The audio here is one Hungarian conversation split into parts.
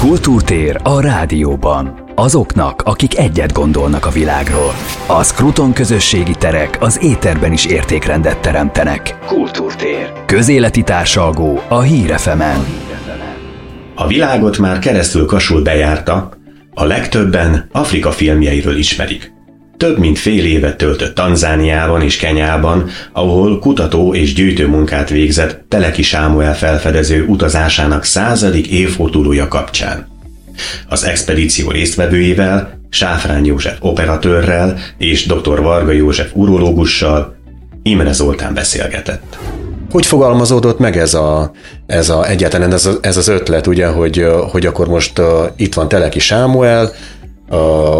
Kultúrtér a rádióban. Azoknak, akik egyet gondolnak a világról. A Skruton közösségi terek az éterben is értékrendet teremtenek. Kultúrtér. Közéleti társalgó a Hírefemen. A világot már keresztül kasul bejárta, a legtöbben Afrika filmjeiről ismerik. Több mint fél évet töltött Tanzániában és Kenyában, ahol kutató és gyűjtő munkát végzett Teleki Sámuel felfedező utazásának századik évfordulója kapcsán. Az expedíció résztvevőivel, Sáfrán József operatőrrel és dr. Varga József urológussal Imre Zoltán beszélgetett. Hogy fogalmazódott meg ez, a, ez a, egyáltalán ez, a, ez az ötlet, ugye, hogy, hogy akkor most uh, itt van Teleki Sámuel,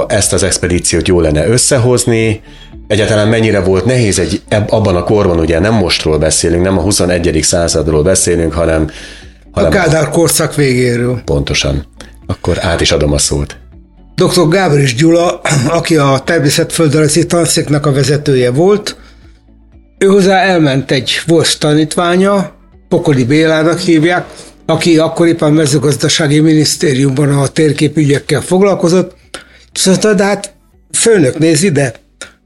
ezt az expedíciót jó lenne összehozni, egyáltalán mennyire volt nehéz egy, abban a korban, ugye nem mostról beszélünk, nem a 21. századról beszélünk, hanem, hanem a Kádár korszak végéről. Pontosan. Akkor át is adom a szót. Dr. Gábris Gyula, aki a természetföldrajzi tanszéknek a vezetője volt, ő hozzá elment egy volt tanítványa, Pokoli Bélának hívják, aki akkoriban mezőgazdasági minisztériumban a térképügyekkel foglalkozott, mondta, de hát főnök néz ide,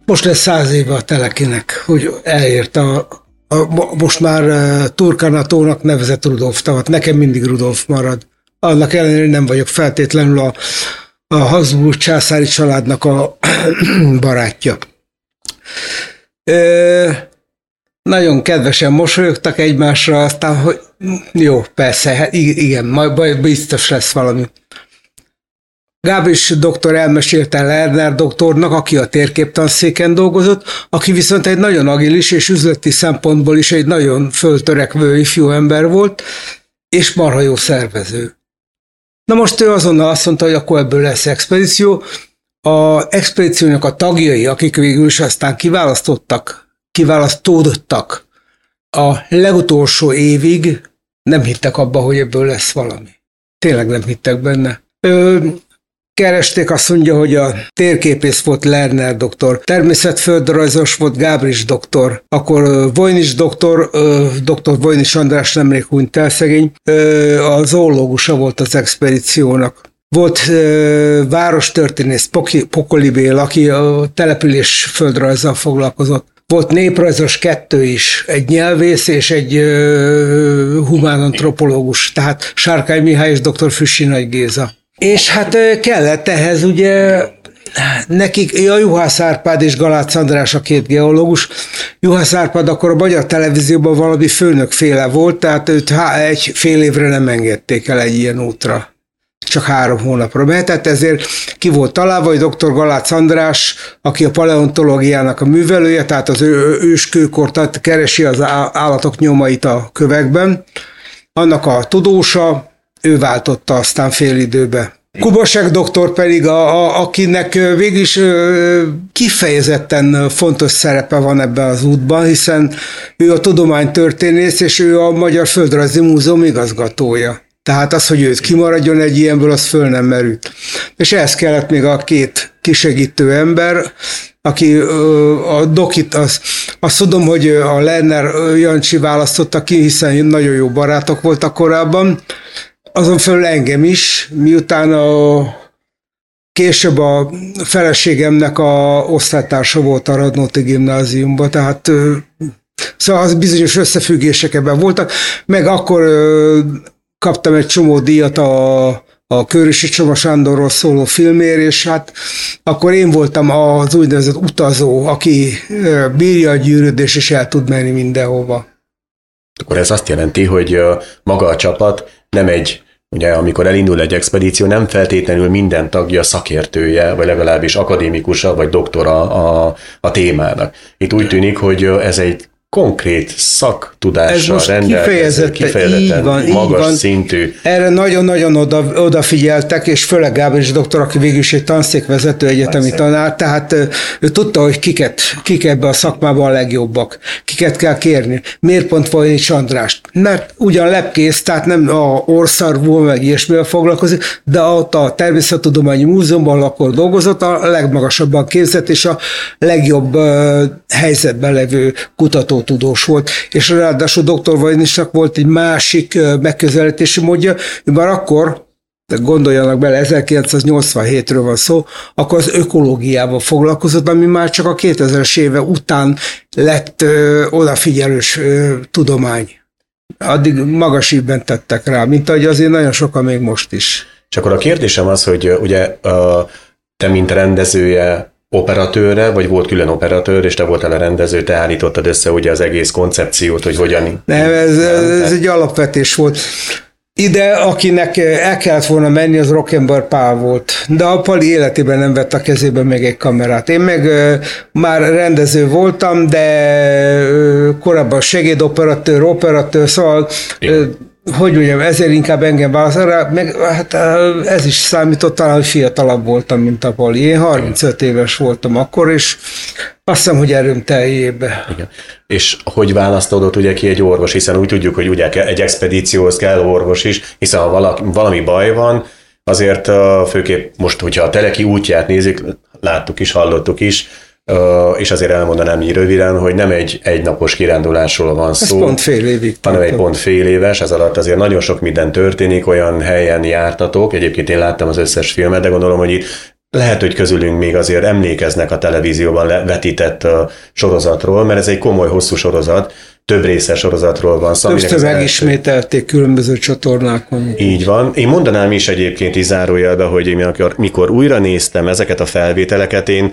most lesz száz éve a telekinek, hogy elért a, a most már uh, Turkanatónak nevezett Rudolf tavat. Nekem mindig Rudolf marad. Annak ellenére nem vagyok feltétlenül a, a Habsburg császári családnak a barátja. Ö, nagyon kedvesen mosolyogtak egymásra, aztán, hogy jó, persze, hát igen, majd biztos lesz valami. Gábris doktor elmesélte Lerner doktornak, aki a térképtanszéken dolgozott, aki viszont egy nagyon agilis és üzleti szempontból is egy nagyon föltörekvő ifjú ember volt, és marha jó szervező. Na most ő azonnal azt mondta, hogy akkor ebből lesz expedíció. A expedíciónak a tagjai, akik végül is aztán kiválasztottak, kiválasztódottak, a legutolsó évig nem hittek abba, hogy ebből lesz valami. Tényleg nem hittek benne. Keresték, azt mondja, hogy a térképész volt Lerner doktor, természetföldrajzos volt Gábris doktor, akkor Vojnis doktor, doktor Vojnis András nemrég hunyt el szegény, a zoológusa volt az expedíciónak. Volt uh, várostörténész Pokoli Bél, aki a település földrajzzal foglalkozott. Volt néprajzos kettő is, egy nyelvész és egy uh, humánantropológus, tehát Sárkány Mihály és dr. Füssi Nagy Géza. És hát kellett ehhez ugye nekik, a Juhász Árpád és Galác András a két geológus. Juhász Árpád akkor a Magyar Televízióban valami főnökféle volt, tehát őt egy fél évre nem engedték el egy ilyen útra. Csak három hónapra mehetett, ezért ki volt találva, hogy dr. Galác András, aki a paleontológiának a művelője, tehát az őskőkort keresi az állatok nyomait a kövekben. Annak a tudósa, ő váltotta aztán fél időbe. Kubasek doktor pedig, a, a, akinek végül kifejezetten fontos szerepe van ebben az útban, hiszen ő a tudománytörténész, és ő a Magyar Földrajzi Múzeum igazgatója. Tehát az, hogy őt kimaradjon egy ilyenből, az föl nem merült. És ehhez kellett még a két kisegítő ember, aki a dokit, az, azt tudom, hogy a Lerner Jancsi választotta ki, hiszen nagyon jó barátok voltak korábban, azon felül engem is, miután a később a feleségemnek a osztálytársa volt a Radnóti gimnáziumban, tehát szóval az bizonyos összefüggések ebben voltak, meg akkor kaptam egy csomó díjat a, a Körösi Csoma Sándorról szóló filmért, és hát akkor én voltam az úgynevezett utazó, aki bírja a gyűrődés, és el tud menni mindenhova. Akkor ez azt jelenti, hogy maga a csapat nem egy Ugye, amikor elindul egy expedíció, nem feltétlenül minden tagja szakértője, vagy legalábbis akadémikusa, vagy doktora a, a témának. Itt úgy tűnik, hogy ez egy konkrét szaktudással rendelkező, kifejezetten így van, magas így van. szintű. Erre nagyon-nagyon oda, odafigyeltek, és főleg Gábor doktor, aki végül is egy tanszékvezető egyetemi Persze. tanár, tehát ő tudta, hogy kiket, kik ebbe a szakmában a legjobbak, kiket kell kérni. Miért pont Vajnics Andrást? Mert ugyan lepkész, tehát nem a orszarból meg ilyesmivel foglalkozik, de ott a Természettudományi Múzeumban akkor dolgozott, a legmagasabban képzett és a legjobb uh, helyzetben levő kutató tudós volt, és ráadásul dr. Vajnisnak volt egy másik megközelítési módja, ő már akkor de gondoljanak bele, 1987-ről van szó, akkor az ökológiával foglalkozott, ami már csak a 2000-es éve után lett ö, odafigyelős ö, tudomány. Addig magas ívben tettek rá, mint ahogy azért nagyon sokan még most is. És akkor a kérdésem az, hogy ugye te, mint rendezője, operatőre, vagy volt külön operatőr, és te voltál a rendező, te állítottad össze ugye az egész koncepciót, hogy hogyan... Nem, ez, ez egy alapvetés volt. Ide, akinek el kellett volna menni, az Rock'n'Bar Pál volt. De a Pali életében nem vett a kezébe még egy kamerát. Én meg uh, már rendező voltam, de uh, korábban segédoperatőr, operatőr, szóval uh, hogy mondjam, ezért inkább engem választ, meg hát ez is számított talán, hogy fiatalabb voltam, mint a Pali. Én 35 éves voltam akkor, és azt hiszem, hogy erőm teljébe. Igen. És hogy választodott ugye ki egy orvos, hiszen úgy tudjuk, hogy ugye egy expedícióhoz kell orvos is, hiszen ha valaki, valami baj van, azért főképp most, hogyha a Teleki útját nézik, láttuk is, hallottuk is, és azért elmondanám így röviden, hogy nem egy egynapos kirándulásról van szó. Ez pont fél évig. Hanem egy pont fél éves, ez alatt azért nagyon sok minden történik, olyan helyen jártatok, egyébként én láttam az összes filmet, de gondolom, hogy itt lehet, hogy közülünk még azért emlékeznek a televízióban vetített sorozatról, mert ez egy komoly, hosszú sorozat, több részes sorozatról van szó. Többször megismételték különböző csatornákon. Így van. Én mondanám is egyébként is zárójelbe, hogy én mikor újra néztem ezeket a felvételeket, én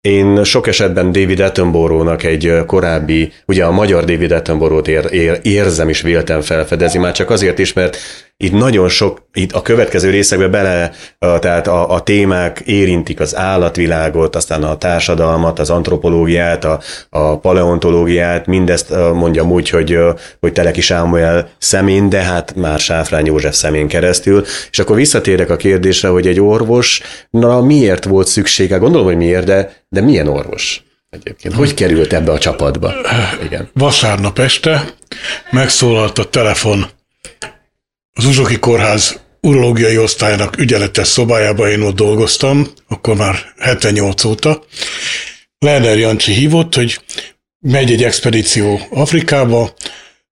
én sok esetben David Attenborough-nak egy korábbi, ugye a magyar David Attenborough-t ér, ér, érzem is véltem felfedezni, már csak azért is, mert itt nagyon sok, itt a következő részekbe bele, tehát a, a témák érintik az állatvilágot, aztán a társadalmat, az antropológiát, a, a paleontológiát, mindezt mondjam úgy, hogy, hogy Teleki Sámuel szemén, de hát már Sáfrány József szemén keresztül. És akkor visszatérek a kérdésre, hogy egy orvos, na miért volt szüksége, gondolom, hogy miért, de, de milyen orvos? Egyébként. Hogy került ebbe a csapatba? Igen. Vasárnap este megszólalt a telefon az Uzsoki Kórház urológiai osztálynak ügyeletes szobájában én ott dolgoztam, akkor már 78 óta. Lerner Jancsi hívott, hogy megy egy expedíció Afrikába,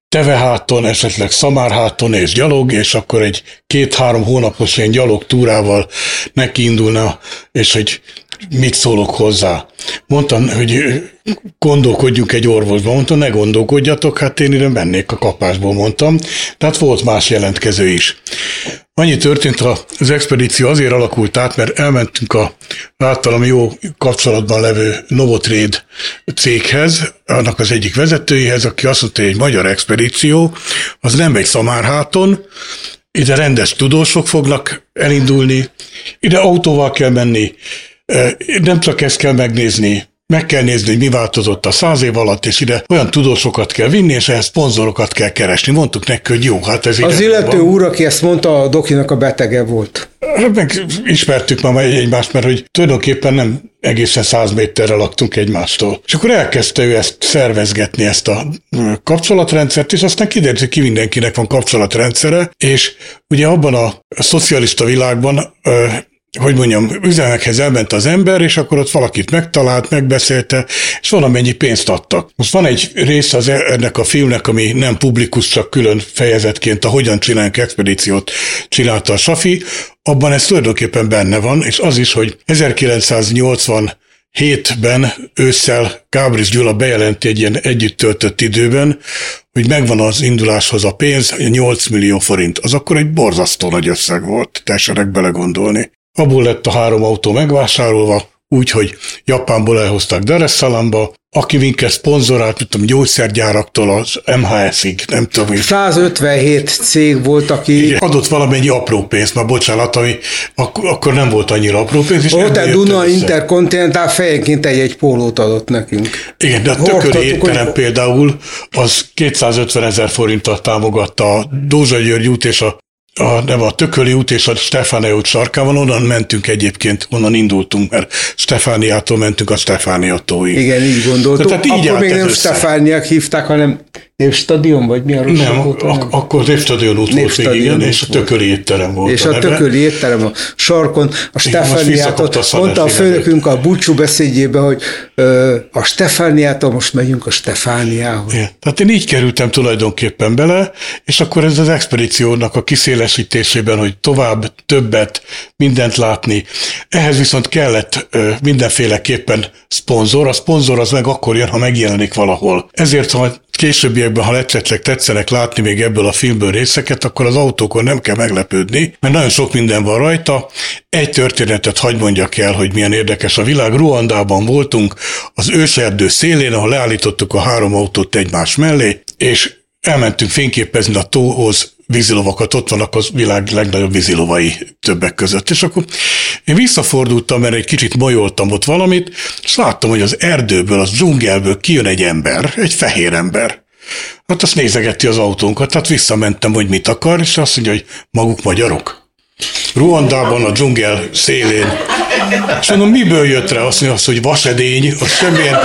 teveháton, esetleg szamárháton és gyalog, és akkor egy két-három hónapos ilyen gyalog túrával neki indulna, és hogy mit szólok hozzá. Mondtam, hogy gondolkodjunk egy orvosban. Mondtam, ne gondolkodjatok, hát én ide mennék a kapásból, mondtam. Tehát volt más jelentkező is. Annyi történt, az expedíció azért alakult át, mert elmentünk a általam jó kapcsolatban levő Novotrade céghez, annak az egyik vezetőjéhez, aki azt mondta, hogy egy magyar expedíció, az nem egy szamárháton, ide rendes tudósok fognak elindulni, ide autóval kell menni, nem csak ezt kell megnézni, meg kell nézni, hogy mi változott a száz év alatt, és ide olyan tudósokat kell vinni, és ehhez szponzorokat kell keresni. Mondtuk neki, hogy jó, hát ez Az illető van. úr, aki ezt mondta, a Dokinak a betege volt. Hát meg ismertük már egymást, mert hogy tulajdonképpen nem egészen száz méterre laktunk egymástól. És akkor elkezdte ő ezt szervezgetni, ezt a kapcsolatrendszert, és aztán kiderült, hogy ki mindenkinek van kapcsolatrendszere, és ugye abban a szocialista világban hogy mondjam, üzemekhez elment az ember, és akkor ott valakit megtalált, megbeszélte, és valamennyi pénzt adtak. Most van egy része az e- ennek a filmnek, ami nem publikus, csak külön fejezetként a Hogyan csinálunk expedíciót csinálta a Safi, abban ez tulajdonképpen benne van, és az is, hogy 1980 hétben ősszel Gábris Gyula bejelenti egy ilyen együtt töltött időben, hogy megvan az induláshoz a pénz, 8 millió forint. Az akkor egy borzasztó nagy összeg volt, tessenek belegondolni. Abból lett a három autó megvásárolva, úgyhogy Japánból elhozták es Salaamba, aki minket szponzorált, tudom, gyógyszergyáraktól az MHS-ig, nem tudom. 157 cég volt, aki... Adott valamennyi apró pénzt, már bocsánat, ami ak- akkor nem volt annyira apró pénz. És Ott a Duna Intercontinental fejenként egy-egy pólót adott nekünk. Igen, de a tököri étterem hogy... például az 250 ezer forinttal támogatta a Dózsa György út és a a, nem a Tököli út és a Stefánia út sarkában, onnan mentünk egyébként, onnan indultunk, mert Stefániától mentünk a Stefánia tóig. Igen, így gondoltuk. Tehát így Akkor még nem össze. Stefániák hívták, hanem Évstadion, vagy mi a Nem, ak- akkor az Évstadion út volt még, igen, és a tököli étterem volt. És a, a tököli étterem a sarkon, a Stefániától, mondta a főnökünk a búcsú beszédjében, hogy ö, a Stefániától most megyünk a Stefániához. Igen. Tehát én így kerültem tulajdonképpen bele, és akkor ez az expedíciónak a kiszélesítésében, hogy tovább, többet, mindent látni. Ehhez viszont kellett ö, mindenféleképpen szponzor. A szponzor az meg akkor jön, ha megjelenik valahol. Ezért, ha későbbiekben, ha esetleg tetszenek látni még ebből a filmből részeket, akkor az autókon nem kell meglepődni, mert nagyon sok minden van rajta. Egy történetet hagy mondjak el, hogy milyen érdekes a világ. Ruandában voltunk, az őserdő szélén, ahol leállítottuk a három autót egymás mellé, és elmentünk fényképezni a tóhoz, vízilovakat, ott vannak az világ legnagyobb vízilovai többek között. És akkor én visszafordultam, mert egy kicsit majoltam ott valamit, és láttam, hogy az erdőből, az dzsungelből kijön egy ember, egy fehér ember. Hát azt nézegeti az autónkat, tehát visszamentem, hogy mit akar, és azt mondja, hogy maguk magyarok. Ruandában, a dzsungel szélén. És mondom, miből jött rá? Azt mondja, hogy vasedény, az semmilyen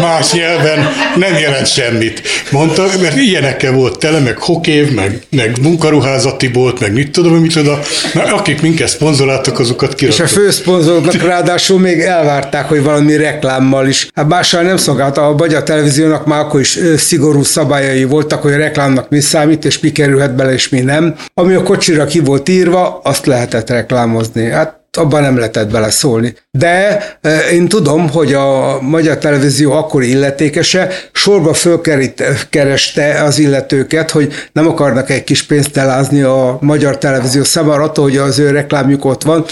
más nyelven nem jelent semmit. Mondta, mert ilyenekkel volt tele, meg hokév, meg, meg munkaruházati volt, meg mit tudom, mit tudom. Mert akik minket szponzoráltak, azokat kiraktuk. És a főszponzornak ráadásul még elvárták, hogy valami reklámmal is. Hát mással nem szolgálta, a Magyar Televíziónak már akkor is szigorú szabályai voltak, hogy a reklámnak mi számít, és mi kerülhet bele, és mi nem. Ami a kocsira ki volt írva, azt lehetett reklámozni. Hát abban nem lehetett beleszólni. De én tudom, hogy a Magyar Televízió akkori illetékese sorba fölkereste az illetőket, hogy nem akarnak egy kis pénzt elázni a Magyar Televízió számára, attól, hogy az ő reklámjuk ott van,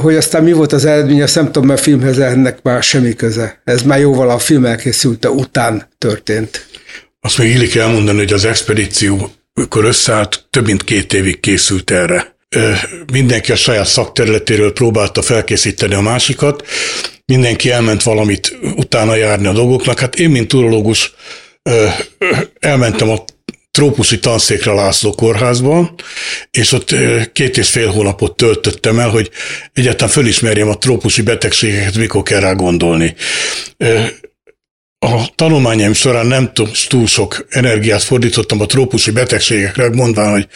hogy aztán mi volt az eredmény, azt nem tudom, mert filmhez ennek már semmi köze. Ez már jóval a film elkészülte után történt. Azt még illik elmondani, hogy az expedíció, amikor összeállt, több mint két évig készült erre mindenki a saját szakterületéről próbálta felkészíteni a másikat, mindenki elment valamit utána járni a dolgoknak. Hát én, mint urológus, elmentem a trópusi tanszékre László kórházban, és ott két és fél hónapot töltöttem el, hogy egyáltalán fölismerjem a trópusi betegségeket, mikor kell rá gondolni. A tanulmányaim során nem túl sok energiát fordítottam a trópusi betegségekre, mondván, hogy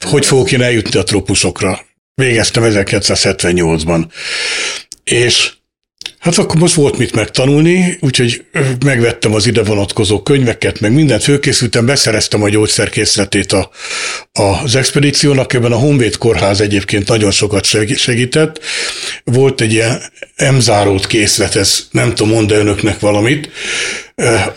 hogy fogok én eljutni a trópusokra. Végeztem 1978-ban. És Hát akkor most volt mit megtanulni, úgyhogy megvettem az ide vonatkozó könyveket, meg mindent fölkészültem, beszereztem a gyógyszerkészletét a, az expedíciónak, ebben a Honvéd Kórház egyébként nagyon sokat segített. Volt egy ilyen emzárót készlet, ez nem tudom, mondani önöknek valamit,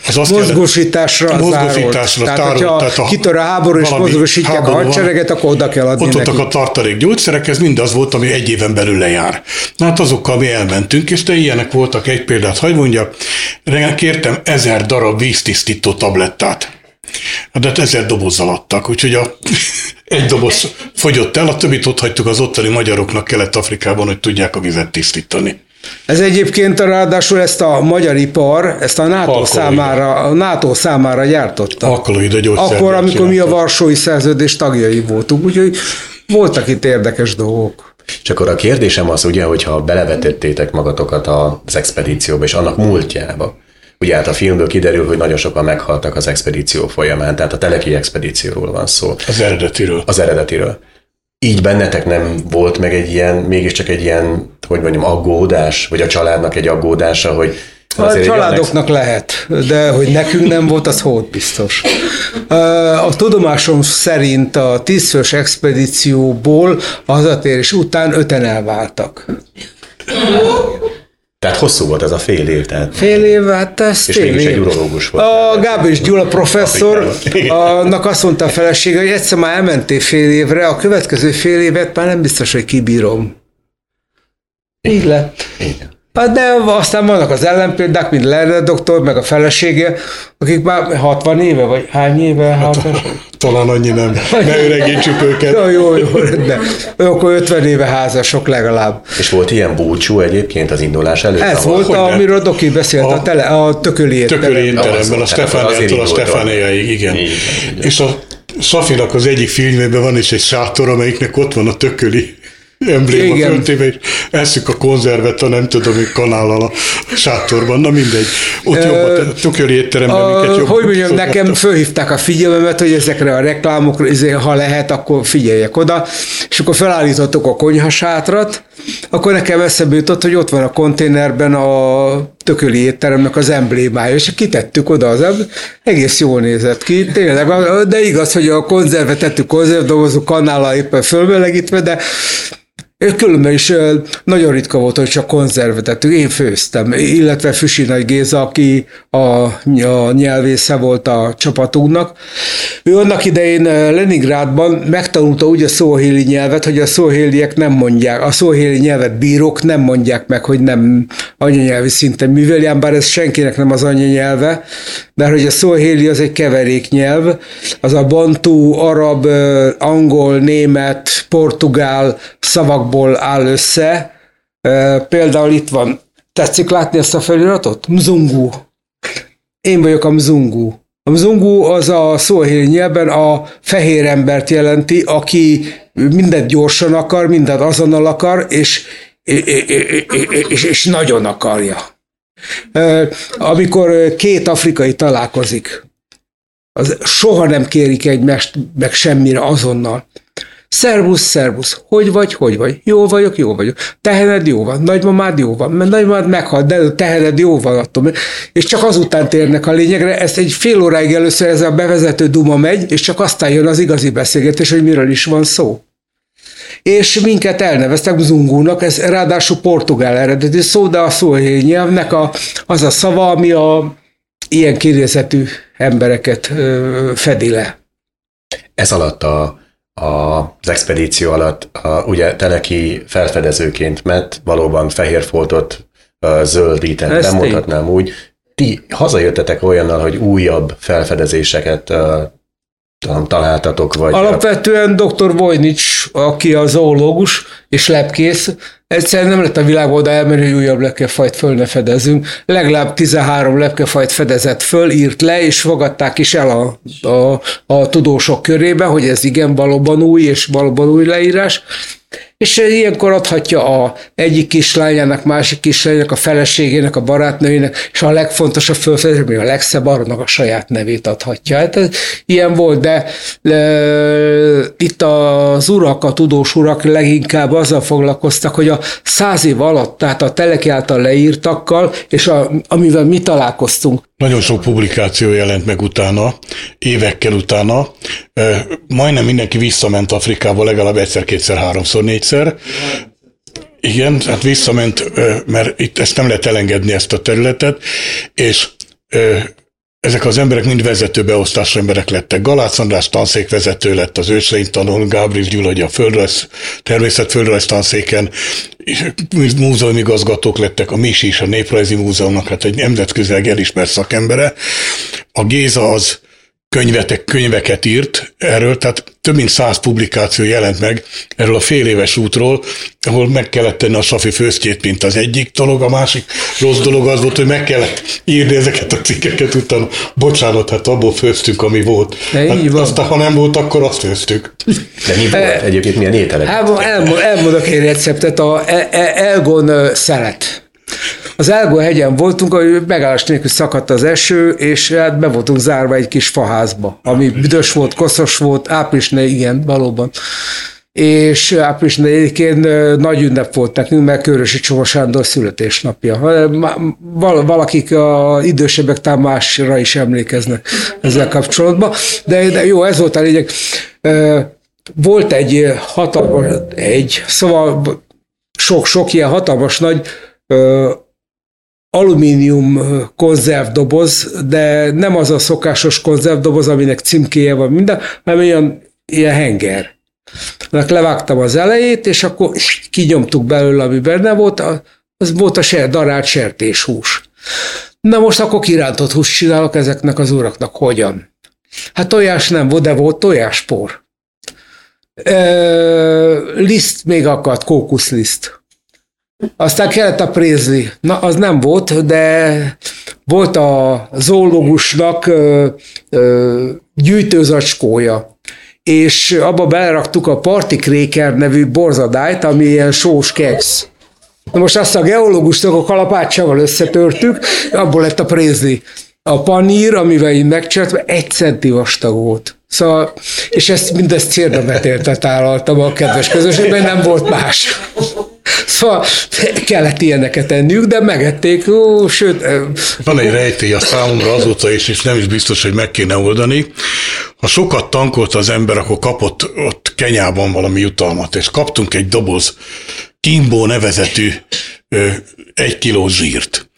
az azt mozgósításra, jelent, mozgósításra tehát, tárolt, tehát a, kitör a háború és mozgósítják a hadsereget, akkor oda kell adni Ott voltak a tartalék gyógyszerek, ez mindaz volt, ami egy éven belül lejár. Na hát azokkal mi elmentünk, és te ilyenek voltak, egy példát hagy mondjak, kértem ezer darab víztisztító tablettát. De hát ezer dobozzal adtak, úgyhogy a, egy doboz fogyott el, a többit ott hagytuk az ottani magyaroknak Kelet-Afrikában, hogy tudják a vizet tisztítani. Ez egyébként ráadásul ezt a magyar ipar, ezt a NATO, Alkaloida. számára, a NATO számára gyártotta. Gyógyszer. Akkor, amikor mi a Varsói Szerződés tagjai voltunk, úgyhogy voltak itt érdekes dolgok. És akkor a kérdésem az ugye, hogyha belevetettétek magatokat az expedícióba és annak múltjába, Ugye hát a filmből kiderül, hogy nagyon sokan meghaltak az expedíció folyamán, tehát a teleki expedícióról van szó. Az eredetiről. Az eredetiről így bennetek nem volt meg egy ilyen, mégiscsak egy ilyen, hogy mondjam, aggódás, vagy a családnak egy aggódása, hogy a családoknak lehet, de hogy nekünk nem volt, az hót biztos. A tudomásom szerint a tízfős expedícióból hazatérés után öten elváltak. Tehát hosszú volt ez a fél év. Tehát... Fél év, hát ez És év. egy urológus volt. A Gábor Gyula professzor, annak azt mondta a felesége, hogy egyszer már elmentél fél évre, a következő fél évet már nem biztos, hogy kibírom. Így lett. Igen. Hát de aztán vannak az ellenpéldák, mint Lerner doktor, meg a felesége, akik már 60 éve, vagy hány éve? Hát, talán annyi nem. Ne öregítsük őket. Jó, jó, jó, de akkor 50 éve házasok legalább. És volt ilyen búcsú egyébként az indulás előtt? Ez volt, hogy amiről Doki beszélt, a, a, tele, a tököli étterem. Tököli étteremben, a Stefániától a Stefániáig, igen. igen. És a Safinak az egyik filmében van is egy sátor, amelyiknek ott van a tököli embléma föltéve, és eszük a konzervet, a nem tudom, hogy kanállal a sátorban, na mindegy. Ott jobban, tököri étteremben minket. Hogy mondjam, nekem fölhívták a figyelmemet, hogy ezekre a reklámokra, ezért, ha lehet, akkor figyeljek oda, és akkor felállítottuk a konyhasátrat, akkor nekem eszembe jutott, hogy ott van a konténerben a tököli étteremnek az emblémája, és kitettük oda az emblém, egész jól nézett ki, tényleg, de igaz, hogy a konzervet tettük konzervdobozó kanállal éppen fölmelegítve, de Különben is nagyon ritka volt, hogy csak konzervet tettük. Én főztem, illetve Füsi Nagy Géza, aki a, a nyelvésze volt a csapatunknak. Ő annak idején Leningrádban megtanulta úgy a szóhéli nyelvet, hogy a szóhéliek nem mondják, a szóhéli nyelvet bírók nem mondják meg, hogy nem anyanyelvi szinten műveljen, bár ez senkinek nem az anyanyelve, mert hogy a szóhéli az egy keveréknyelv, az a bantu, arab, angol, német, portugál szavakból áll össze. Például itt van, tetszik látni ezt a feliratot? Mzungu. Én vagyok a mzungu. A mzungu az a szóhéli nyelven a fehér embert jelenti, aki mindent gyorsan akar, mindent azonnal akar, és, és, és nagyon akarja. Amikor két afrikai találkozik, az soha nem kérik egymást meg semmire azonnal. Szervusz, szervusz, hogy vagy, hogy vagy? Jó vagyok, jó vagyok. Tehened jó van, nagymamád jó van, mert nagymamád meghalt, de tehened jó van attól. És csak azután térnek a lényegre, ezt egy fél óráig először ez a bevezető duma megy, és csak aztán jön az igazi beszélgetés, hogy miről is van szó és minket elneveztek Zungúnak, ez ráadásul portugál eredetű szó, de a szóhéj nyelvnek a, az a szava, ami a ilyen kinézetű embereket ö, fedi le. Ez alatt a, az expedíció alatt a, ugye Teleki felfedezőként ment, valóban fehér foltot zöldített, nem mondhatnám úgy. Ti hazajöttetek olyannal, hogy újabb felfedezéseket tudom, találtatok? Vagy Alapvetően dr. Vojnics, aki a zoológus és lepkész, egyszerűen nem lett a világ oda elmenni, hogy újabb lepkefajt föl ne fedezünk. Legalább 13 lepkefajt fedezett föl, írt le, és fogadták is el a, a, a tudósok körébe, hogy ez igen valóban új, és valóban új leírás. És ilyenkor adhatja a egyik kislányának, másik kislányának, a feleségének, a barátnőjének, és a legfontosabb fölfedezés, még a legszebb arnak a saját nevét adhatja. Hát ez ilyen volt, de le, itt az urak, a tudós urak leginkább azzal foglalkoztak, hogy a száz év alatt, tehát a teleki által leírtakkal, és a, amivel mi találkoztunk, nagyon sok publikáció jelent meg utána, évekkel utána. Majdnem mindenki visszament Afrikába legalább egyszer, kétszer, háromszor, négyszer. Igen, hát visszament, mert itt ezt nem lehet elengedni ezt a területet, és ezek az emberek mind vezető beosztású emberek lettek. Galác András tanszékvezető lett az őseink tanul, Gábriel Gyula a földrajz, természetföldrajz tanszéken, múzeumigazgatók lettek, a Misi is a Néprajzi Múzeumnak, hát egy nemzetközileg elismert szakembere. A Géza az könyvetek, könyveket írt erről, tehát több mint száz publikáció jelent meg erről a fél éves útról, ahol meg kellett tenni a safi főztjét, mint az egyik dolog, a másik rossz dolog az volt, hogy meg kellett írni ezeket a cikkeket utána. Bocsánat, hát abból főztünk, ami volt. De hát így van. Aztán, ha nem volt, akkor azt főztük. De mi volt? Egyébként milyen ételek? Elmondok egy receptet, a e- e- Elgon szelet az Elgó hegyen voltunk, hogy megállás nélkül szakadt az eső, és hát be voltunk zárva egy kis faházba, ami büdös volt, koszos volt, április igen, valóban és április 4-én nagy ünnep volt nekünk, mert Körösi Csoma Sándor születésnapja. Valakik a idősebbek talán másra is emlékeznek ezzel kapcsolatban, de, de jó, ez volt a lényeg. Volt egy hatalmas, egy, szóval sok-sok ilyen hatalmas nagy alumínium konzervdoboz, de nem az a szokásos konzervdoboz, aminek címkéje van minden, hanem ilyen, ilyen henger. Ennek levágtam az elejét, és akkor kinyomtuk belőle, ami benne volt, az volt a ser, darált sertéshús. Na most akkor kirántott húst csinálok ezeknek az uraknak. Hogyan? Hát tojás nem volt, de volt tojáspor. E, liszt még akadt, kókuszliszt. Aztán kellett a prézli. Na, az nem volt, de volt a zoológusnak gyűjtőzacskója. és abba beleraktuk a Party Cracker nevű borzadályt, ami ilyen sós keksz. Na most azt a geológusnak a kalapácsával összetörtük, abból lett a prézli. A panír, amivel én megcsináltam, egy centi vastag volt. Szóval, és ezt mindezt cérdavetéltet tálaltam a kedves közösségben, nem volt más. Szóval kellett ilyeneket enniük, de megették, ó, sőt... Van egy rejtély a számomra azóta is, és nem is biztos, hogy meg kéne oldani. Ha sokat tankolt az ember, akkor kapott ott Kenyában valami jutalmat, és kaptunk egy doboz Kimbo nevezetű ö, egy kiló zsírt.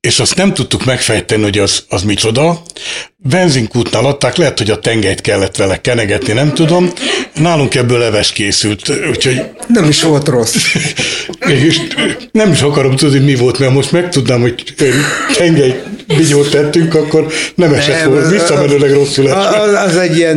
És azt nem tudtuk megfejteni, hogy az, az micsoda. Benzinkútnál adták, lehet, hogy a tengelyt kellett vele kenegetni, nem tudom. Nálunk ebből leves készült, úgyhogy... Nem is volt rossz. És nem is akarom tudni, mi volt, mert most megtudnám, hogy tengely bigyót tettünk, akkor nem esett volna, visszamenőleg rosszul esett. Az, az egy ilyen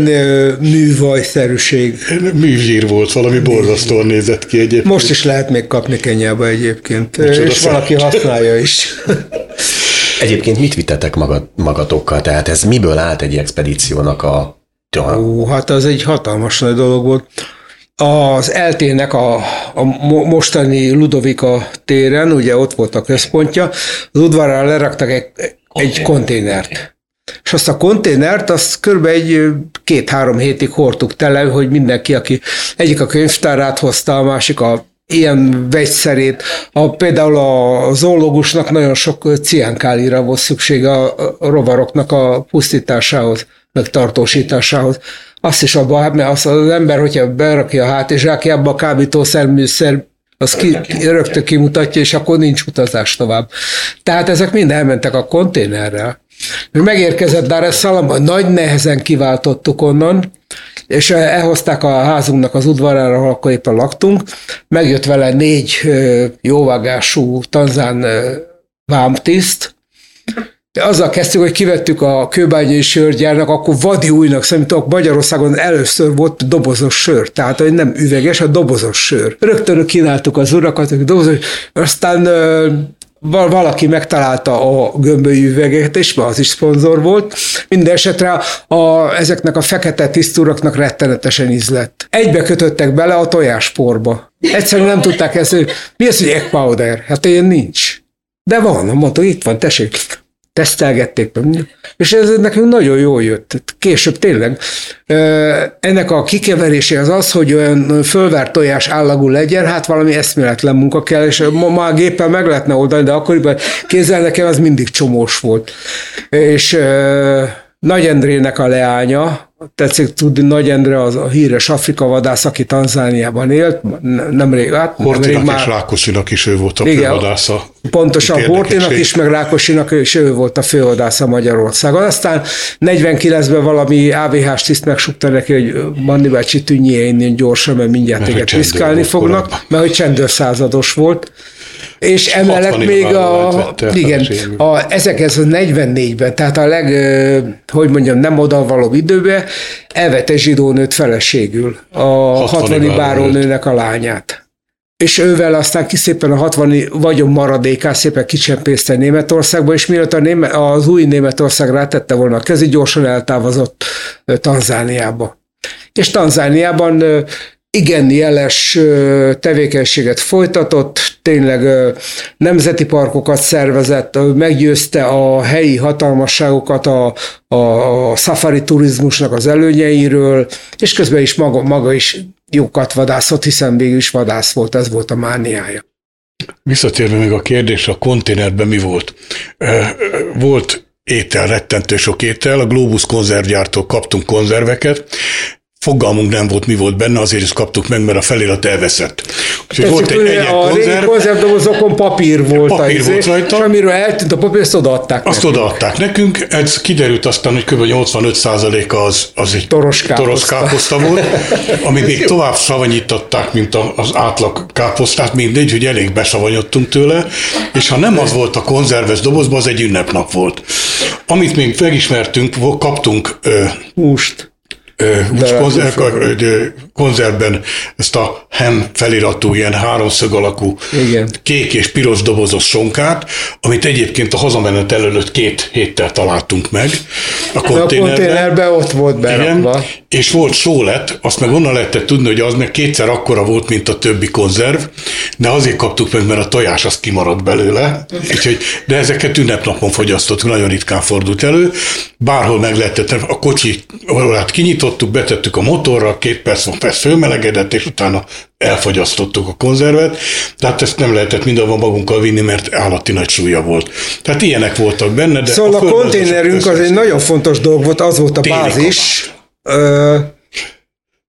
művajszerűség. Műzsír volt, valami borzasztóan nézett ki egyébként. Most is lehet még kapni Kenyába egyébként, Micsoda és valaki használja is. Egyébként mit vittetek magad, magatokkal? Tehát ez miből állt egy expedíciónak a... Ó, hát az egy hatalmas nagy dolog volt. Az eltének a, a mostani Ludovika téren, ugye ott volt a központja, az udvarra leraktak egy, egy konténert. És azt a konténert, azt kb. egy két-három hétig hordtuk tele, hogy mindenki, aki egyik a könyvtárát hozta, a másik a ilyen vegyszerét. A, például a zoológusnak nagyon sok ciánkálira volt szüksége a, rovaroknak a pusztításához, meg tartósításához. Azt is abban, hát, mert az, az ember, hogyha berakja a hátizsákjába a kábítószer műszer, az ki, rögtön kimutatja, és akkor nincs utazás tovább. Tehát ezek mind elmentek a konténerrel. Megérkezett Dar es Salaam, nagy nehezen kiváltottuk onnan, és elhozták a házunknak az udvarára, ahol akkor éppen laktunk, megjött vele négy jóvágású tanzán vámtiszt, de azzal kezdtük, hogy kivettük a kőbányai sörgyárnak, akkor vadi újnak számítok, Magyarországon először volt dobozos sör, tehát hogy nem üveges, a dobozos sör. Rögtön kínáltuk az urakat, hogy dobozos, aztán valaki megtalálta a gömbölyű üvegeket, és az is szponzor volt. Minden esetre a, ezeknek a fekete tisztúraknak rettenetesen ízlett. Egybe kötöttek bele a tojásporba. Egyszerűen nem tudták ezt, hogy mi az, hogy egg powder? Hát ilyen nincs. De van, mondta, itt van, tessék tesztelgették, és ez nekünk nagyon jól jött. Később tényleg. Ennek a kikeverése az az, hogy olyan fölvárt tojás állagú legyen, hát valami eszméletlen munka kell, és ma, ma a géppel meg lehetne oldani, de akkoriban kézzel nekem az mindig csomós volt. És Nagy Endrének a leánya, tetszik tudni, Nagy Endre az a híres Afrika vadász, aki Tanzániában élt, nemrég, hát Hortinak már... és Rákosinak is ő volt a Igen, fővadásza. Pontosan, Hortinak is, meg Rákosinak és ő volt a fővadásza Magyarországon. Aztán 49-ben valami AVH-s tiszt megsukta neki, hogy Manni bácsi tűnjél innen gyorsan, mert mindjárt téged piszkálni fognak, korábban. mert hogy csendőrszázados volt és emellett még a, igen, a 1944-ben, tehát a leg, hogy mondjam, nem odavaló időben elvette zsidónőt feleségül, a 60 bárónőnek a lányát. És ővel aztán ki szépen a 60 vagyon maradékát szépen kicsempészte Németországba, és mielőtt a Német, az új Németország rátette volna a kezi, gyorsan eltávozott Tanzániába. És Tanzániában igen jeles tevékenységet folytatott, tényleg nemzeti parkokat szervezett, meggyőzte a helyi hatalmasságokat a, a, a safari turizmusnak az előnyeiről, és közben is maga, maga is jókat vadászott, hiszen végül is vadász volt, ez volt a mániája. Visszatérve még a kérdés, a konténerben mi volt? Volt étel, rettentő sok étel, a Globus konzervgyártól kaptunk konzerveket, fogalmunk nem volt, mi volt benne, azért is kaptuk meg, mert a felirat elveszett. Úgyhogy volt egy egyek a konzerv. konzervdobozokon papír volt, papír izé, volt rajta. És amiről eltűnt a papír, azt odaadták Azt nekünk. odaadták nekünk, ez kiderült aztán, hogy kb. 85%-a az, az egy toros káposzta. toros káposzta volt, ami még tovább savanyították, mint az átlag káposztát, mindegy, hogy elég besavanyodtunk tőle, és ha nem az volt a konzerves dobozban, az egy ünnepnap volt. Amit még megismertünk, kaptunk húst most konzerv, konzervben ezt a hem feliratú, ilyen háromszög alakú Igen. kék és piros dobozos sonkát, amit egyébként a hazamenet előtt két héttel találtunk meg a konténerben. A konténerben ott volt berakva. Igen, és volt sólet, azt meg onnan lehetett tudni, hogy az meg kétszer akkora volt, mint a többi konzerv, de azért kaptuk meg, mert a tojás az kimaradt belőle, úgyhogy, de ezeket ünnepnapon fogyasztottuk, nagyon ritkán fordult elő, bárhol meg lehetett, a kocsi hát kinyitottuk, betettük a motorra, két perc, perc fölmelegedett, és utána elfogyasztottuk a konzervet, tehát ezt nem lehetett mindenhol magunkkal vinni, mert állati nagy súlya volt. Tehát ilyenek voltak benne. De szóval a, a konténerünk az egy nagyon fontos dolog volt, az volt a bázis,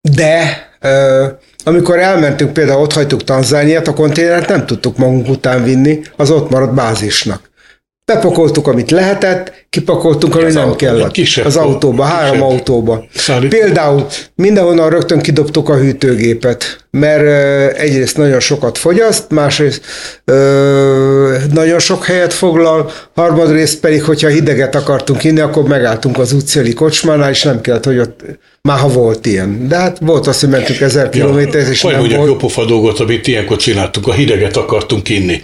de amikor elmentünk, például ott hagytuk Tanzániát, a konténert nem tudtuk magunk után vinni, az ott maradt bázisnak. Bepakoltuk, amit lehetett, kipakoltunk, ami nem kellett. Kisebb, az autóba, kisebb. három autóba. Szállító. Például mindenhonnan rögtön kidobtuk a hűtőgépet, mert egyrészt nagyon sokat fogyaszt, másrészt ö, nagyon sok helyet foglal, harmadrészt pedig, hogyha hideget akartunk inni, akkor megálltunk az útszéli kocsmánál, és nem kellett, hogy ott már ha volt ilyen. De hát volt azt, hogy mentünk ezer kilométer, és nem volt. jó pofa dolgot, amit ilyenkor csináltunk, a hideget akartunk inni.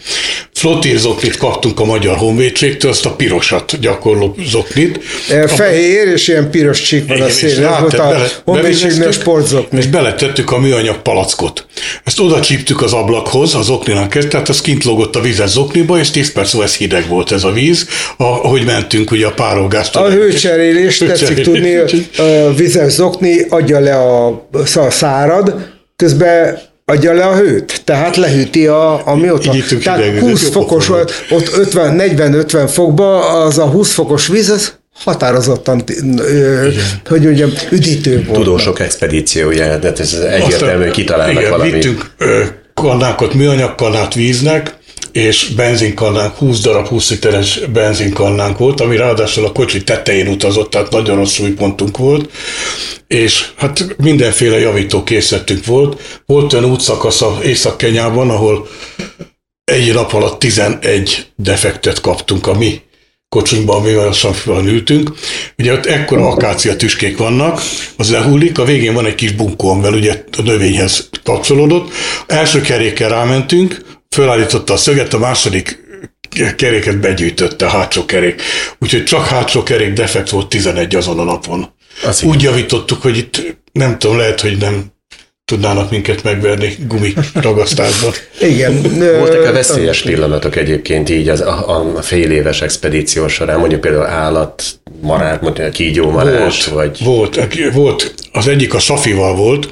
Flottírzoknit kaptunk a Magyar Honvédségtől, azt a pirosat gyakorló zoknit. Fehér, és ilyen piros csík van a szél. Ez volt a Honvédségnél sportzokni. És beletettük a műanyag palackot. Ezt oda csíptük az ablakhoz, az okninál kezd, tehát az kint logott a vizes zokniba, és 10 perc ez hideg volt ez a víz, ahogy mentünk ugye a párolgást. A hőcserélést tetszik tudni, a vizes zokni adja le a, a szárad, közben adja le a hőt, tehát lehűti a, a mióta. Tehát 20 fokos, ott 40-50 fokba az a 20 fokos víz, az határozottan, hogy mondjam, üdítő volt. Tudósok expedíciója, de ez egyértelmű, hogy kitalálnak igen, valami. Vittünk kannákat, műanyag kannát víznek, és benzinkannánk, 20 darab 20 literes benzinkannánk volt, ami ráadásul a kocsi tetején utazott, tehát nagyon rossz súlypontunk volt, és hát mindenféle javító készletünk volt. Volt olyan útszakasz Észak-Kenyában, ahol egy nap alatt 11 defektet kaptunk a mi kocsinkban, amivel a safiban ültünk. Ugye ott ekkora akácia tüskék vannak, az lehullik, a végén van egy kis bunkó, amivel ugye a növényhez kapcsolódott. Első kerékkel rámentünk, fölállította a szöget, a második keréket begyűjtötte, a hátsó kerék. Úgyhogy csak hátsó kerék defekt volt 11 azon a napon. Az Úgy javítottuk, hogy itt nem tudom, lehet, hogy nem tudnának minket megverni gumi ragasztásban. Igen. Voltak-e veszélyes pillanatok egyébként így az, a, a fél éves expedíció során, mondjuk például állat, marát, mondjuk kígyó marás, volt, vagy... Volt, volt. Az egyik a Safival volt.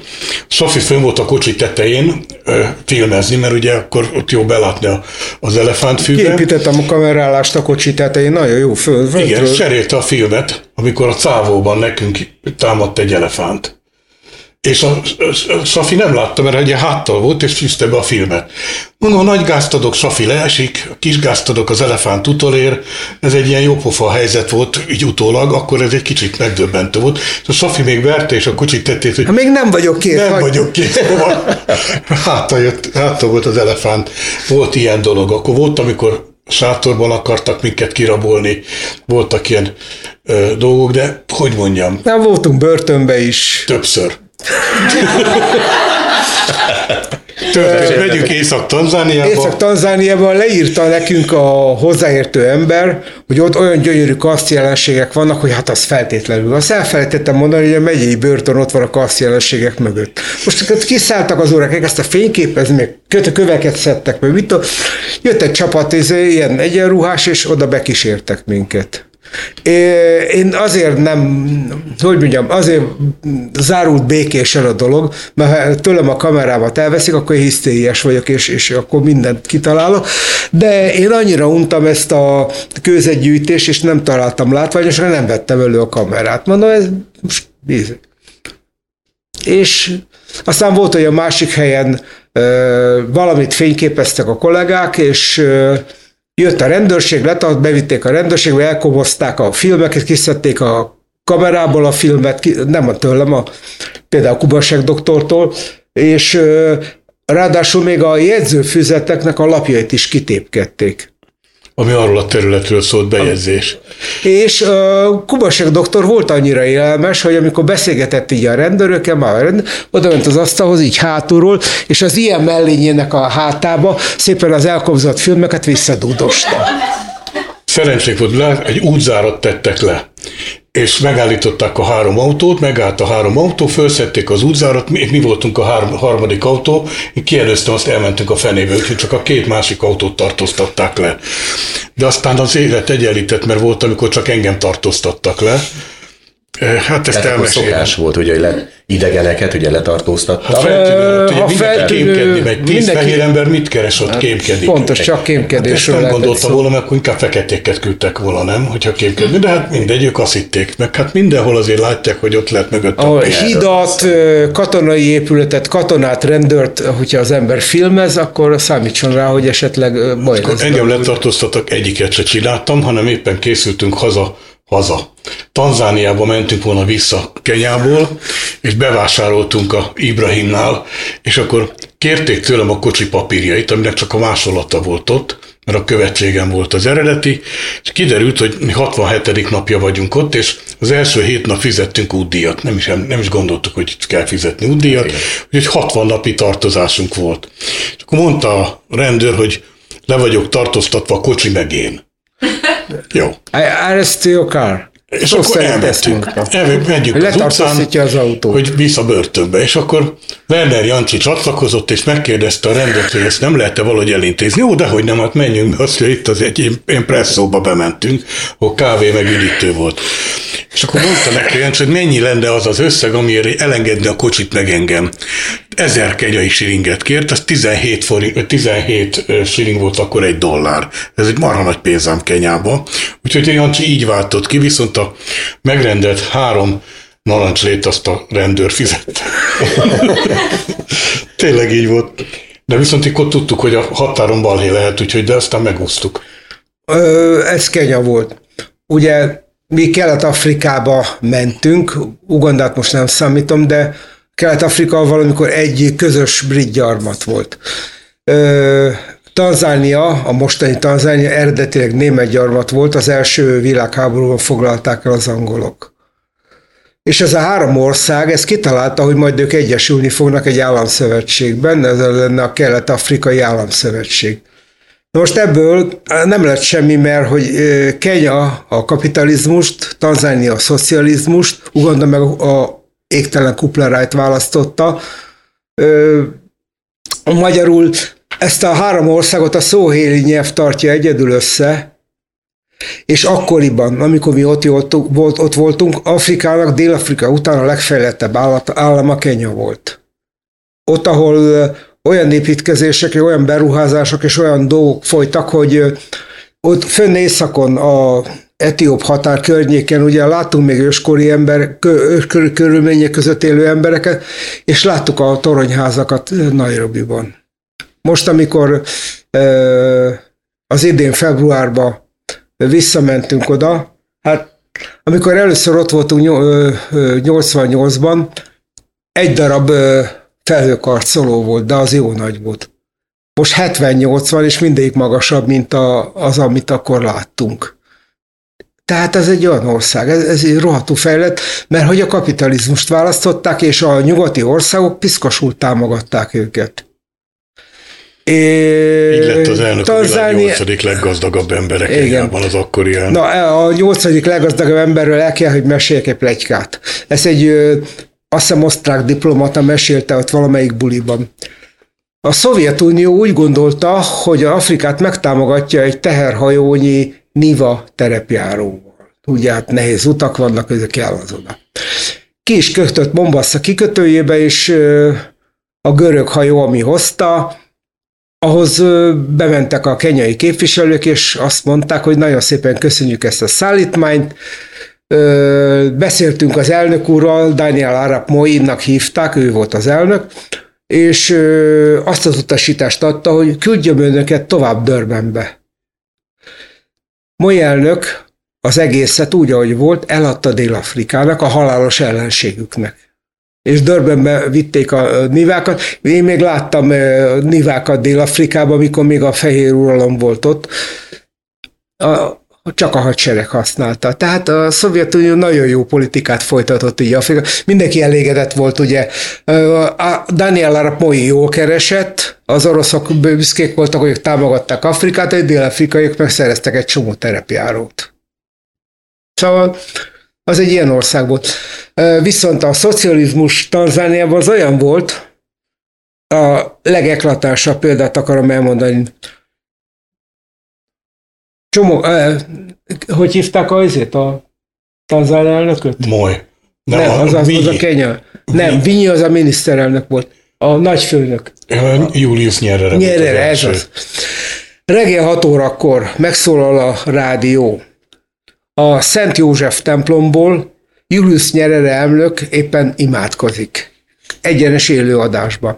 Safi fönn volt a kocsi tetején ö, filmezni, mert ugye akkor ott jó belátni a, az elefántfűbe. Képítettem a kamerálást a kocsi tetején, nagyon jó föl. Igen, cserélte a filmet, amikor a cávóban nekünk támadt egy elefánt. És a, a, a Safi nem látta, mert egy háttal volt, és fűzte be a filmet. Mondom, a nagy gázt adok, Safi leesik, a kis gázt adok, az elefánt utolér. Ez egy ilyen jópofa helyzet volt, így utólag, akkor ez egy kicsit megdöbbentő volt. És a Safi még verte, és a kocsit tettét, hogy... Ha még nem vagyok kész. Nem vagy. vagyok kész. Hátra jött, hátra volt az elefánt. Volt ilyen dolog. Akkor volt, amikor sátorban akartak minket kirabolni, voltak ilyen ö, dolgok, de hogy mondjam? Nem voltunk börtönbe is. Többször. Történt, megyünk Észak-Tanzániába. Észak-Tanzániában leírta nekünk a hozzáértő ember, hogy ott olyan gyönyörű kasztjelenségek vannak, hogy hát az feltétlenül. Azt elfelejtettem mondani, hogy a megyei börtön ott van a kasztjelenségek mögött. Most kiszálltak az órák, ezt a fényképezni, meg köveket szedtek, meg mit Jött egy csapat, ez ilyen egyenruhás, és oda bekísértek minket. Én azért nem, hogy mondjam, azért zárult békésen a dolog, mert ha tőlem a kamerámat elveszik, akkor én hisztériás vagyok, és, és akkor mindent kitalálok. De én annyira untam ezt a kőzetgyűjtést, és nem találtam látványosra, nem vettem elő a kamerát. Mondom, ez most. És aztán volt, hogy a másik helyen ö, valamit fényképeztek a kollégák, és ö, Jött a rendőrség, letart, bevitték a rendőrségbe, elkobozták a filmeket, kiszedték a kamerából a filmet, nem a tőlem, a, például Kubasek doktortól, és ráadásul még a jegyzőfüzeteknek a lapjait is kitépkedték. Ami arról a területről szólt bejegyzés. És uh, Kubasek doktor volt annyira élelmes, hogy amikor beszélgetett így a rendőrökkel, már rend, oda ment az asztalhoz így hátulról, és az ilyen mellényének a hátába szépen az elkobzott filmeket visszadúdosta. Szerencsék volt, le, egy útzárat tettek le és megállították a három autót, megállt a három autó, felszették az útzárat, mi, mi voltunk a három, harmadik autó, én kielőztem, azt elmentünk a fenébe, úgyhogy csak a két másik autót tartóztatták le. De aztán az élet egyenlített, mert volt, amikor csak engem tartóztattak le, Hát ezt Tehát szokás volt, ugye, hogy le, idegeneket ugye letartóztattak. Ha feltűnő, ha feltűnő, kémkedni megy. Tíz mindenki, fehér ember mit keres ott, hát, kémkedik. Pontos, csak kémkedésről hát nem gondolta volna, mert akkor inkább feketéket küldtek volna, nem? Hogyha kémkedni, de hát mindegy, ők azt hitték. Meg hát mindenhol azért látják, hogy ott lehet mögött a hidat, katonai épületet, katonát, rendőrt, hogyha az ember filmez, akkor számítson rá, hogy esetleg majd. Engem letartóztattak, egyiket se csináltam, hanem éppen készültünk haza haza. Tanzániába mentünk volna vissza Kenyából, és bevásároltunk a Ibrahimnál, és akkor kérték tőlem a kocsi papírjait, aminek csak a másolata volt ott, mert a követségem volt az eredeti, és kiderült, hogy mi 67. napja vagyunk ott, és az első hét nap fizettünk útdíjat. Nem is, nem is gondoltuk, hogy kell fizetni útdíjat, úgyhogy 60 napi tartozásunk volt. És akkor mondta a rendőr, hogy le vagyok tartóztatva a kocsi meg én. Jó. I arrest your car. És Szó akkor elmentünk. Elmegyünk az utcán, az autó. hogy vissza börtönbe. És akkor Werner Jancsi csatlakozott, és megkérdezte a rendőrt, hogy ezt nem lehet-e valahogy elintézni. Jó, de hogy nem, hát menjünk be, azt, hogy itt az egy én presszóba bementünk, ahol kávé meg üdítő volt. És akkor mondta neki Jancsi, hogy mennyi lenne az az összeg, amiért elengedni a kocsit meg engem. Ezer kenyai siringet kért, az 17, forint, 17 siring volt akkor egy dollár. Ez egy marha nagy pénzám Kenyába. Úgyhogy Jancsi így váltott ki, viszont a megrendelt három narancslét azt a rendőr fizette. Tényleg így volt. De viszont akkor tudtuk, hogy a határon balhé lehet, úgyhogy de aztán megúsztuk. Ö, ez Kenya volt. Ugye mi Kelet-Afrikába mentünk, Ugandát most nem számítom, de Kelet-Afrika valamikor egy közös brit gyarmat volt. Ö, Tanzánia, a mostani Tanzánia eredetileg német gyarmat volt, az első világháborúban foglalták el az angolok. És ez a három ország, ez kitalálta, hogy majd ők egyesülni fognak egy államszövetségben, ez lenne a Kelet-Afrikai Államszövetség. Most ebből nem lett semmi, mert hogy Kenya a kapitalizmust, Tanzánia a szocializmust, Uganda meg a égtelen kuplerájt választotta. Magyarul ezt a három országot a szóhéli nyelv tartja egyedül össze, és akkoriban, amikor mi ott, volt, ott voltunk, Afrikának, Dél-Afrika után a legfejlettebb állama Kenya volt. Ott, ahol olyan építkezések, olyan beruházások és olyan dolgok folytak, hogy ott fönn északon a etióp határ környéken, ugye láttunk még őskori ember, őskori körülmények között élő embereket, és láttuk a toronyházakat Nairobiban. Most, amikor az idén februárban visszamentünk oda, hát amikor először ott voltunk 88-ban, egy darab felhőkarcoló volt, de az jó nagy volt. Most 78 van, és mindegyik magasabb, mint a, az, amit akkor láttunk. Tehát ez egy olyan ország, ez, ez egy rohadtul fejlett, mert hogy a kapitalizmust választották, és a nyugati országok piszkosul támogatták őket. Így lett az elnök Tanzánia... a nyolcadik leggazdagabb ember Kenyában az akkori elnök. Na, a nyolcadik leggazdagabb emberről el kell, hogy meséljek egy plegykát. Ez egy, azt hiszem, osztrák diplomata mesélte ott valamelyik buliban. A Szovjetunió úgy gondolta, hogy Afrikát megtámogatja egy teherhajónyi Niva terepjáróval. Ugye hát nehéz utak vannak, ezek kell az oda. Ki is kötött Mombassa kikötőjébe, és a görög hajó, ami hozta, ahhoz bementek a kenyai képviselők, és azt mondták, hogy nagyon szépen köszönjük ezt a szállítmányt, beszéltünk az elnök úrral, Daniel Arap Moinnak hívták, ő volt az elnök, és azt az utasítást adta, hogy küldjem önöket tovább Dörbenbe. Moi elnök az egészet úgy, ahogy volt, eladta Dél-Afrikának, a halálos ellenségüknek és Dörbenbe vitték a nivákat. Én még láttam nivákat Dél-Afrikában, amikor még a fehér uralom volt ott. a, csak a hadsereg használta. Tehát a Szovjetunió nagyon jó politikát folytatott így Afrika. Mindenki elégedett volt, ugye. A Daniel Arap Moi jól keresett, az oroszok büszkék voltak, hogy támogatták Afrikát, egy dél-afrikaiak megszereztek egy csomó terepjárót. Szóval az egy ilyen ország volt. Viszont a szocializmus Tanzániában az olyan volt, a legeklatánsabb példát akarom elmondani. Csomó, eh, hogy hívták azért a tanzán elnököt? Moly. Nem, nem az, az, az a Kenya. Nem, Vinyi az a miniszterelnök volt. A nagyfőnök. Julius Nyerere. Nyerere, ez az. Reggel 6 órakor megszólal a rádió. A Szent József templomból Julius Nyerere elnök éppen imádkozik. Egyenes élőadásban.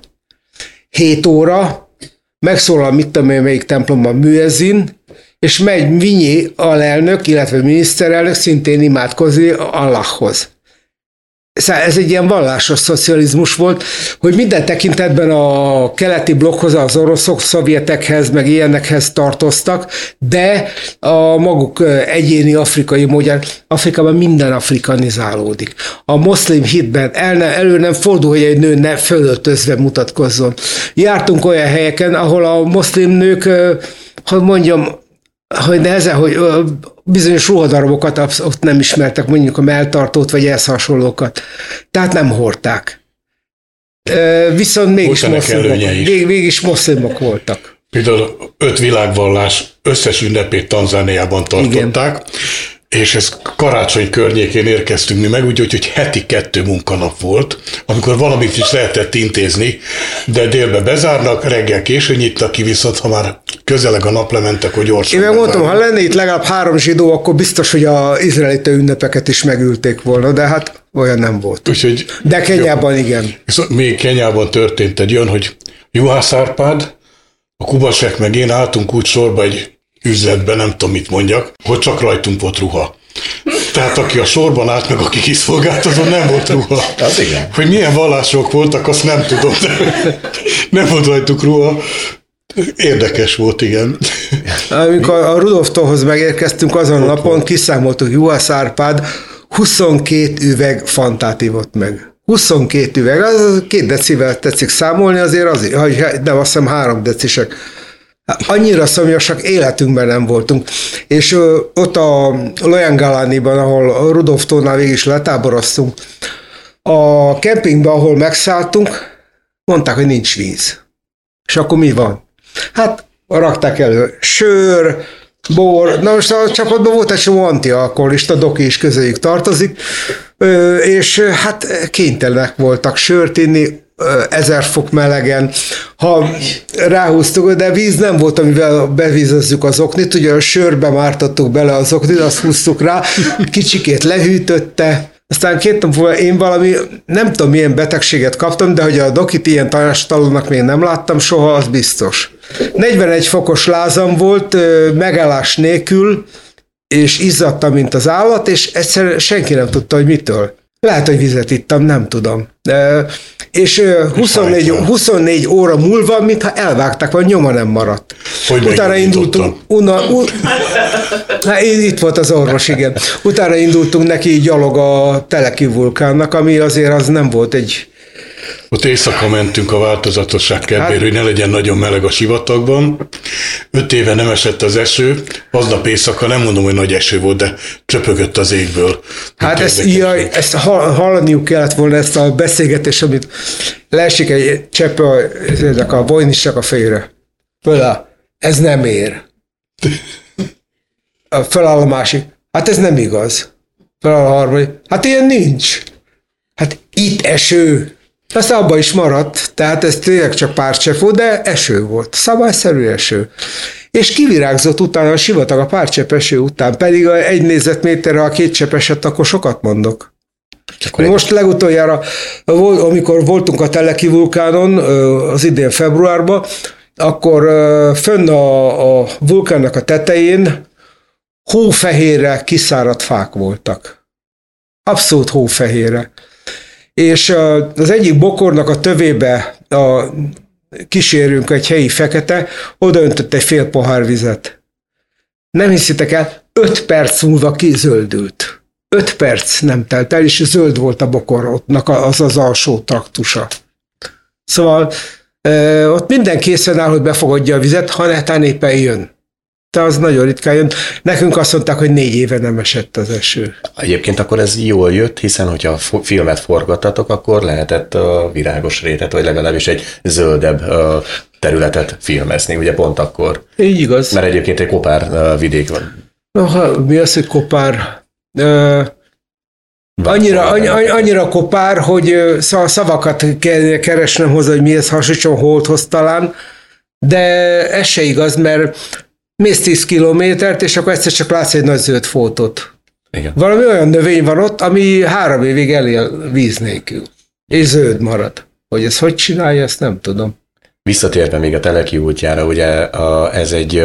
7 óra megszólal, mit tudom én, melyik templomban műezin, és megy Vinyi alelnök, illetve miniszterelnök szintén imádkozni Allahhoz. Szóval ez egy ilyen vallásos szocializmus volt, hogy minden tekintetben a keleti blokkhoz, az oroszok, szovjetekhez, meg ilyenekhez tartoztak, de a maguk egyéni afrikai módján, Afrikában minden afrikanizálódik. A moszlim hitben el ne, elő nem fordul, hogy egy nő ne fölöltözve mutatkozzon. Jártunk olyan helyeken, ahol a moszlim nők, hogy mondjam, hogy nehezen, hogy bizonyos ruhadarabokat ott nem ismertek, mondjuk a melltartót, vagy ehhez hasonlókat. Tehát nem hordták. Viszont mégis moszlimok, vég, végig moszlimok voltak. Például öt világvallás összes ünnepét Tanzániában tartották, Igen és ez karácsony környékén érkeztünk mi meg, úgyhogy hogy heti kettő munkanap volt, amikor valamit is lehetett intézni, de délbe bezárnak, reggel későn nyitnak ki, viszont ha már közeleg a naplementek, hogy gyorsan Én megmondtam, ha lenne itt legalább három zsidó, akkor biztos, hogy a izraelite ünnepeket is megülték volna, de hát olyan nem volt. Úgyhogy, de Kenyában jó. igen. Viszont még Kenyában történt egy olyan, hogy Juhász Árpád, a Kubasek meg én álltunk úgy sorba egy üzletben, nem tudom mit mondjak, hogy csak rajtunk volt ruha. Tehát aki a sorban állt, meg aki kiszolgált, azon nem volt ruha. Az igen. Hogy milyen vallások voltak, azt nem tudom, de nem volt rajtuk ruha. Érdekes volt, igen. Amikor a Rudolftól megérkeztünk azon a napon, kiszámoltuk, Juhász Árpád 22 üveg fantát ivott meg. 22 üveg, az két decivel tetszik számolni, azért azért, de azt hiszem három decisek Annyira szomjasak életünkben nem voltunk. És ö, ott a Loyangalániban, ahol Rudolf tónál végig is letáboroztunk, a kempingben, ahol megszálltunk, mondták, hogy nincs víz. És akkor mi van? Hát rakták elő sör, bor, na most a csapatban volt egy csomó antialkoholista, Doki is közéjük tartozik, és hát kénytelenek voltak sört inni, ezer fok melegen, ha ráhúztuk, de víz nem volt, amivel bevízezzük az oknit, ugye a sörbe mártottuk bele az oknit, azt húztuk rá, kicsikét lehűtötte, aztán két nap múlva én valami, nem tudom milyen betegséget kaptam, de hogy a dokit ilyen tanástalannak még nem láttam soha, az biztos. 41 fokos lázam volt, megállás nélkül, és izzadtam, mint az állat, és egyszer senki nem tudta, hogy mitől. Lehet, hogy vizet ittam, nem tudom. És 24, 24 óra múlva, mintha elvágták, vagy nyoma nem maradt. Hogy Utána indultunk. Una, u, hát itt volt az orvos, igen. Utána indultunk neki gyalog a Teleki vulkánnak, ami azért az nem volt egy ott éjszaka mentünk a változatosság kedvére, hát, hogy ne legyen nagyon meleg a sivatagban. Öt éve nem esett az eső, aznap éjszaka nem mondom, hogy nagy eső volt, de csöpögött az égből. Hát ezt, jaj, ezt hallaniuk kellett volna ezt a beszélgetést, amit leesik egy csepp a, a bojnisnak a fejére. Föláll. Ez nem ér. Föláll a másik. Hát ez nem igaz. Föláll a harmadik. Hát ilyen nincs. Hát itt eső. Persze abba is maradt, tehát ez tényleg csak pár csepp volt, de eső volt, szabályszerű eső. És kivirágzott utána a sivatag a pár csepp eső után, pedig a egy négyzetméterre a két csepp esett, akkor sokat mondok. Csak Most legutoljára, amikor voltunk a Teleki vulkánon, az idén februárban, akkor fönn a, a vulkánnak a tetején hófehérre kiszáradt fák voltak. Abszolút hófehérre és az egyik bokornak a tövébe a kísérünk egy helyi fekete, odaöntött egy fél pohár vizet. Nem hiszitek el, öt perc múlva kizöldült. Öt perc nem telt el, és zöld volt a bokorotnak az az alsó traktusa. Szóval ott minden készen áll, hogy befogadja a vizet, ha netán éppen jön. De az nagyon ritkán jön. Nekünk azt mondták, hogy négy éve nem esett az eső. Egyébként akkor ez jól jött, hiszen hogyha filmet forgattatok, akkor lehetett a virágos rétet, vagy legalábbis egy zöldebb területet filmezni, ugye pont akkor. Így igaz. Mert egyébként egy kopár vidék van. Aha, mi az, hogy kopár? Annyira, annyira kopár, hogy szavakat keresnem hozzá, hogy mihez hasonlítson holdhoz talán, de ez se igaz, mert mész 10 kilométert, és akkor egyszer csak látsz egy nagy zöld fótot. Igen. Valami olyan növény van ott, ami három évig elél víz nélkül, és zöld marad. Hogy ez hogy csinálja, ezt nem tudom. Visszatérve még a Teleki útjára, ugye a, ez egy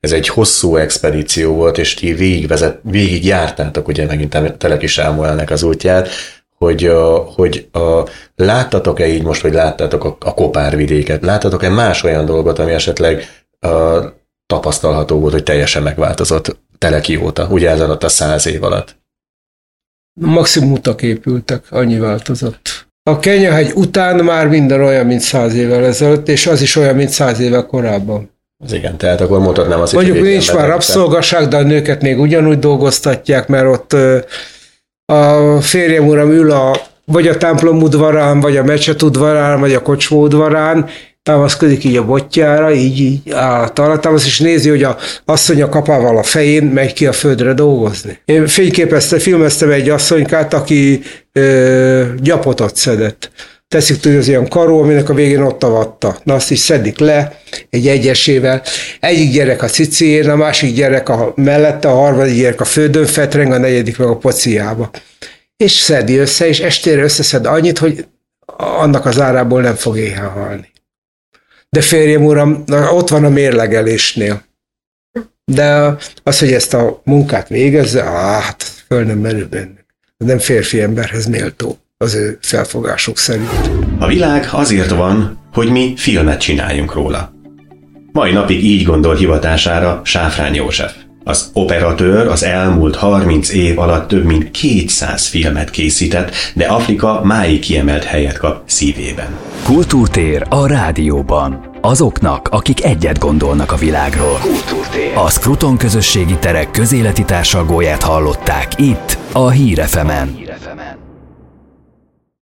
ez egy hosszú expedíció volt, és ti végigvezet, végig jártátok, ugye megint Teleki Sámuelnek az útját, hogy, hogy a, láttatok-e így most, hogy láttátok a, a kopárvidéket, láttatok-e más olyan dolgot, ami esetleg a, tapasztalható volt, hogy teljesen megváltozott Teleki óta, ugye ez alatt a száz év alatt? Maximum utak épültek, annyi változott. A Kenyahegy után már minden olyan, mint száz évvel ezelőtt, és az is olyan, mint száz évvel korábban. Az igen, tehát akkor mondhatnám azt, Mondjuk hogy nincs már rabszolgaság, de a nőket még ugyanúgy dolgoztatják, mert ott a férjem uram ül a, vagy a templom udvarán, vagy a mecset udvarán, vagy a kocsma udvarán, támaszkodik így a botjára, így, így a és nézi, hogy a asszony a kapával a fején megy ki a földre dolgozni. Én fényképezte, filmeztem egy asszonykát, aki ö, gyapotot szedett. Teszik tudni az ilyen karó, aminek a végén ott a vatta. Na azt is szedik le egy egyesével. Egyik gyerek a cicén, a másik gyerek a mellette, a harmadik gyerek a földön fetreng, a negyedik meg a pociába. És szedi össze, és estére összeszed annyit, hogy annak az árából nem fog éhen halni de férjem uram, ott van a mérlegelésnél. De az, hogy ezt a munkát végezze, á, hát föl nem merül benne. Nem férfi emberhez méltó az ő felfogásuk szerint. A világ azért van, hogy mi filmet csináljunk róla. Mai napig így gondol hivatására Sáfrány József. Az operatőr az elmúlt 30 év alatt több mint 200 filmet készített, de Afrika máig kiemelt helyet kap szívében. Kultúrtér a rádióban. Azoknak, akik egyet gondolnak a világról. Kultúrtér. A Skruton közösségi terek közéleti társalgóját hallották itt, a Hírefemen.